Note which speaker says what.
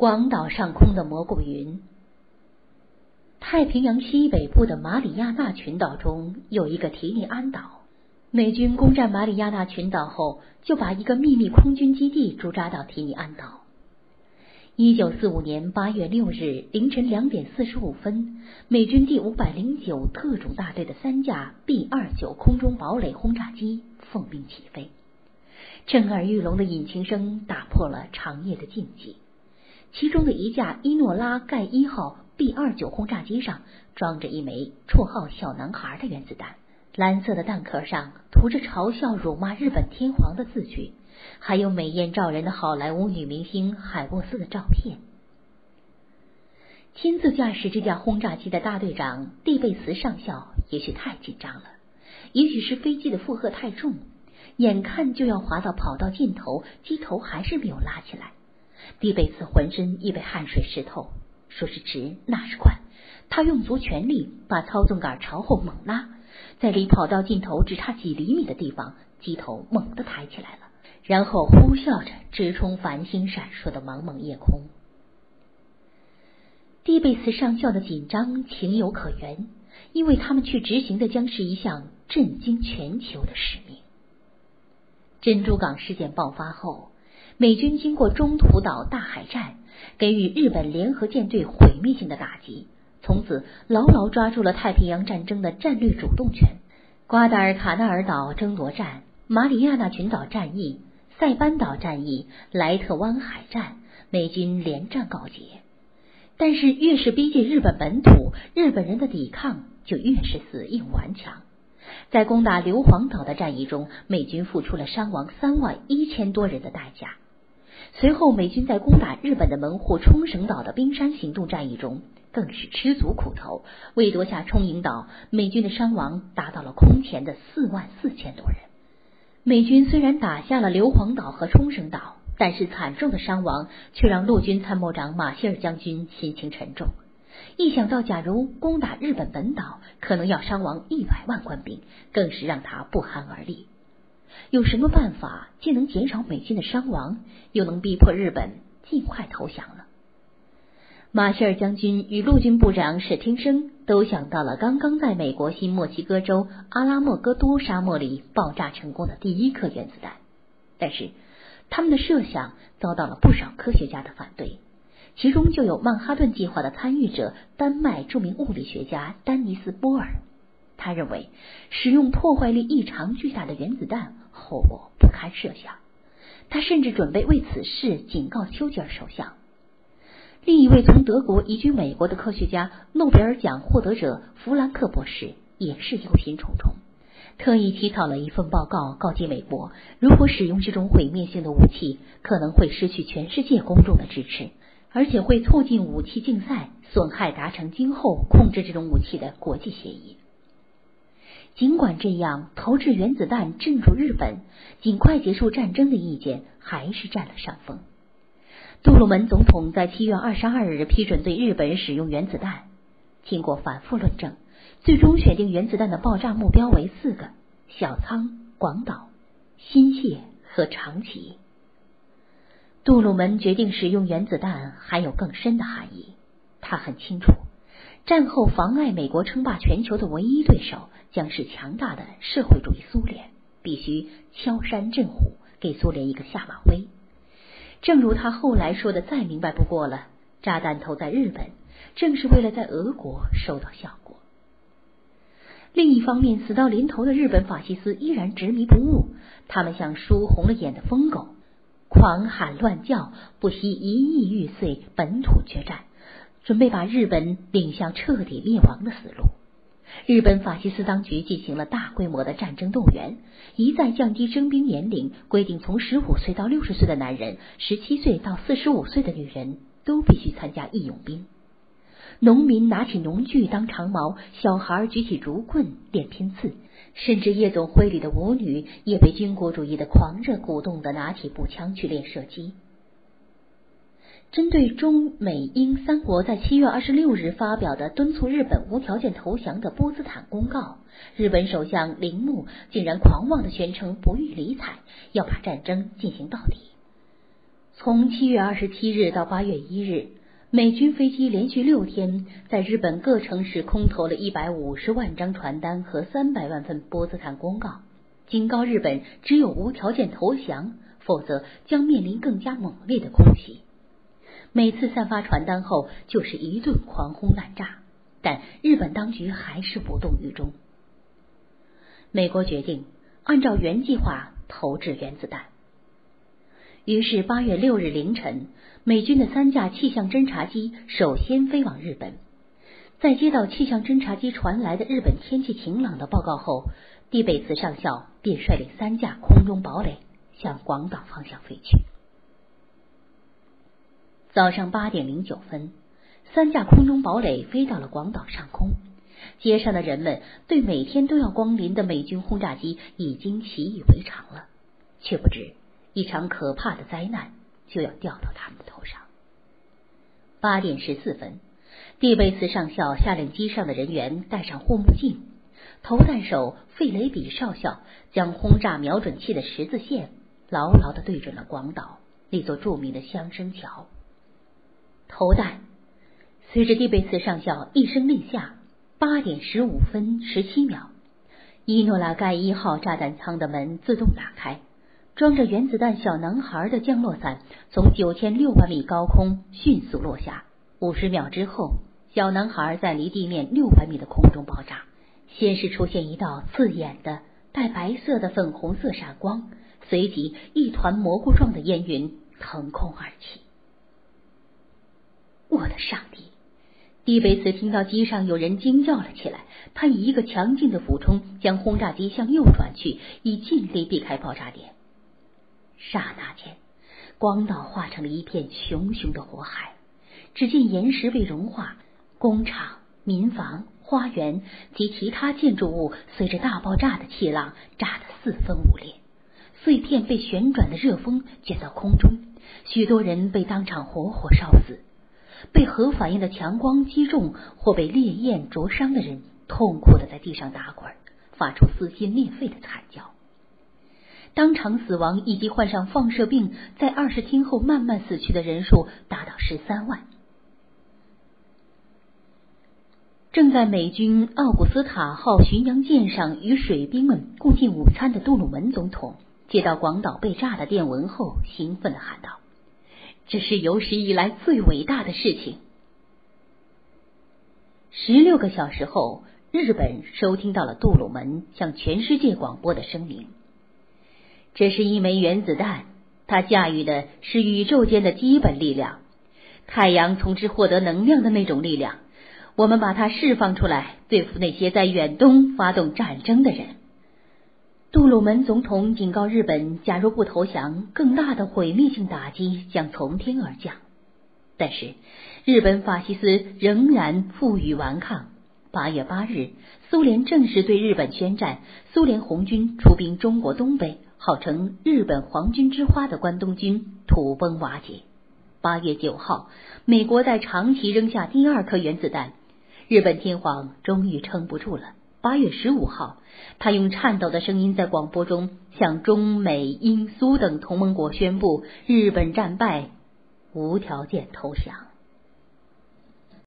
Speaker 1: 广岛上空的蘑菇云。太平洋西北部的马里亚纳群岛中有一个提尼安岛。美军攻占马里亚纳群岛后，就把一个秘密空军基地驻扎到提尼安岛。一九四五年八月六日凌晨两点四十五分，美军第五百零九特种大队的三架 B 二九空中堡垒轰炸机奉命起飞，震耳欲聋的引擎声打破了长夜的静寂。其中的一架伊诺拉盖一号 B 二九轰炸机上装着一枚绰号“小男孩”的原子弹，蓝色的弹壳上涂着嘲笑、辱骂日本天皇的字句，还有美艳照人的好莱坞女明星海沃斯的照片。亲自驾驶这架轰炸机的大队长蒂贝茨上校也许太紧张了，也许是飞机的负荷太重，眼看就要滑到跑道尽头，机头还是没有拉起来。蒂贝茨浑身已被汗水湿透，说是直，那是快。他用足全力把操纵杆朝后猛拉，在离跑道尽头只差几厘米的地方，机头猛地抬起来了，然后呼啸着直冲繁星闪烁的茫茫夜空。蒂贝茨上校的紧张情有可原，因为他们去执行的将是一项震惊全球的使命。珍珠港事件爆发后。美军经过中途岛大海战，给予日本联合舰队毁灭性的打击，从此牢牢抓住了太平洋战争的战略主动权。瓜达尔卡纳尔岛争夺战、马里亚纳群岛战役、塞班岛战役、莱特湾海战，美军连战告捷。但是，越是逼近日本本土，日本人的抵抗就越是死硬顽强。在攻打硫磺岛的战役中，美军付出了伤亡三万一千多人的代价。随后，美军在攻打日本的门户冲绳岛的冰山行动战役中，更是吃足苦头。为夺下冲绳岛，美军的伤亡达到了空前的四万四千多人。美军虽然打下了硫磺岛和冲绳岛，但是惨重的伤亡却让陆军参谋长马歇尔将军心情沉重。一想到假如攻打日本本岛，可能要伤亡一百万官兵，更是让他不寒而栗。有什么办法既能减少美军的伤亡，又能逼迫日本尽快投降呢？马歇尔将军与陆军部长史汀生都想到了刚刚在美国新墨西哥州阿拉莫戈多沙漠里爆炸成功的第一颗原子弹，但是他们的设想遭到了不少科学家的反对，其中就有曼哈顿计划的参与者丹麦著名物理学家丹尼斯·波尔。他认为使用破坏力异常巨大的原子弹。后果不堪设想，他甚至准备为此事警告丘吉尔首相。另一位从德国移居美国的科学家，诺贝尔奖获得者弗兰克博士也是忧心忡忡，特意起草了一份报告，告诫美国：如果使用这种毁灭性的武器，可能会失去全世界公众的支持，而且会促进武器竞赛，损害达成今后控制这种武器的国际协议。尽管这样，投掷原子弹镇住日本、尽快结束战争的意见还是占了上风。杜鲁门总统在七月二十二日批准对日本使用原子弹，经过反复论证，最终选定原子弹的爆炸目标为四个：小仓、广岛、新泻和长崎。杜鲁门决定使用原子弹还有更深的含义，他很清楚。战后妨碍美国称霸全球的唯一对手将是强大的社会主义苏联，必须敲山震虎，给苏联一个下马威。正如他后来说的，再明白不过了：炸弹投在日本，正是为了在俄国收到效果。另一方面，死到临头的日本法西斯依然执迷不悟，他们像输红了眼的疯狗，狂喊乱叫，不惜一意欲碎，本土决战。准备把日本领向彻底灭亡的死路。日本法西斯当局进行了大规模的战争动员，一再降低征兵年龄，规定从十五岁到六十岁的男人、十七岁到四十五岁的女人都必须参加义勇兵。农民拿起农具当长矛，小孩举起竹棍练拼刺，甚至夜总会里的舞女也被军国主义的狂热鼓动的拿起步枪去练射击。针对中美英三国在七月二十六日发表的敦促日本无条件投降的波茨坦公告，日本首相铃木竟然狂妄的宣称不予理睬，要把战争进行到底。从七月二十七日到八月一日，美军飞机连续六天在日本各城市空投了一百五十万张传单和三百万份波茨坦公告，警告日本只有无条件投降，否则将面临更加猛烈的空袭。每次散发传单后，就是一顿狂轰滥炸，但日本当局还是无动于衷。美国决定按照原计划投掷原子弹。于是，八月六日凌晨，美军的三架气象侦察机首先飞往日本。在接到气象侦察机传来的日本天气晴朗的报告后，蒂贝茨上校便率领三架空中堡垒向广岛方向飞去。早上八点零九分，三架空中堡垒飞到了广岛上空。街上的人们对每天都要光临的美军轰炸机已经习以为常了，却不知。一场可怕的灾难就要掉到他们的头上。八点十四分，蒂贝茨上校下令机上的人员戴上护目镜。投弹手费雷比少校将轰炸瞄准器的十字线牢牢的对准了广岛那座著名的香生桥。投弹，随着蒂贝茨上校一声令下，八点十五分十七秒，伊诺拉盖一号炸弹舱的门自动打开。装着原子弹小男孩的降落伞从九千六百米高空迅速落下。五十秒之后，小男孩在离地面六百米的空中爆炸。先是出现一道刺眼的带白色的粉红色闪光，随即一团蘑菇状的烟云腾空而起。我的上帝！蒂贝斯听到机上有人惊叫了起来。他以一个强劲的俯冲将轰炸机向右转去，以尽力避开爆炸点。刹那间，光岛化成了一片熊熊的火海。只见岩石被融化，工厂、民房、花园及其他建筑物随着大爆炸的气浪炸得四分五裂，碎片被旋转的热风卷到空中，许多人被当场活活烧死。被核反应的强光击中或被烈焰灼伤的人，痛苦的在地上打滚，发出撕心裂肺的惨叫。当场死亡以及患上放射病在二十天后慢慢死去的人数达到十三万。正在美军奥古斯塔号巡洋舰上与水兵们共进午餐的杜鲁门总统，接到广岛被炸的电文后，兴奋的喊道：“这是有史以来最伟大的事情！”十六个小时后，日本收听到了杜鲁门向全世界广播的声明。这是一枚原子弹，它驾驭的是宇宙间的基本力量，太阳从之获得能量的那种力量。我们把它释放出来，对付那些在远东发动战争的人。杜鲁门总统警告日本，假如不投降，更大的毁灭性打击将从天而降。但是，日本法西斯仍然负隅顽抗。八月八日，苏联正式对日本宣战，苏联红军出兵中国东北。号称日本皇军之花的关东军土崩瓦解。八月九号，美国在长崎扔下第二颗原子弹，日本天皇终于撑不住了。八月十五号，他用颤抖的声音在广播中向中美英苏等同盟国宣布：日本战败，无条件投降。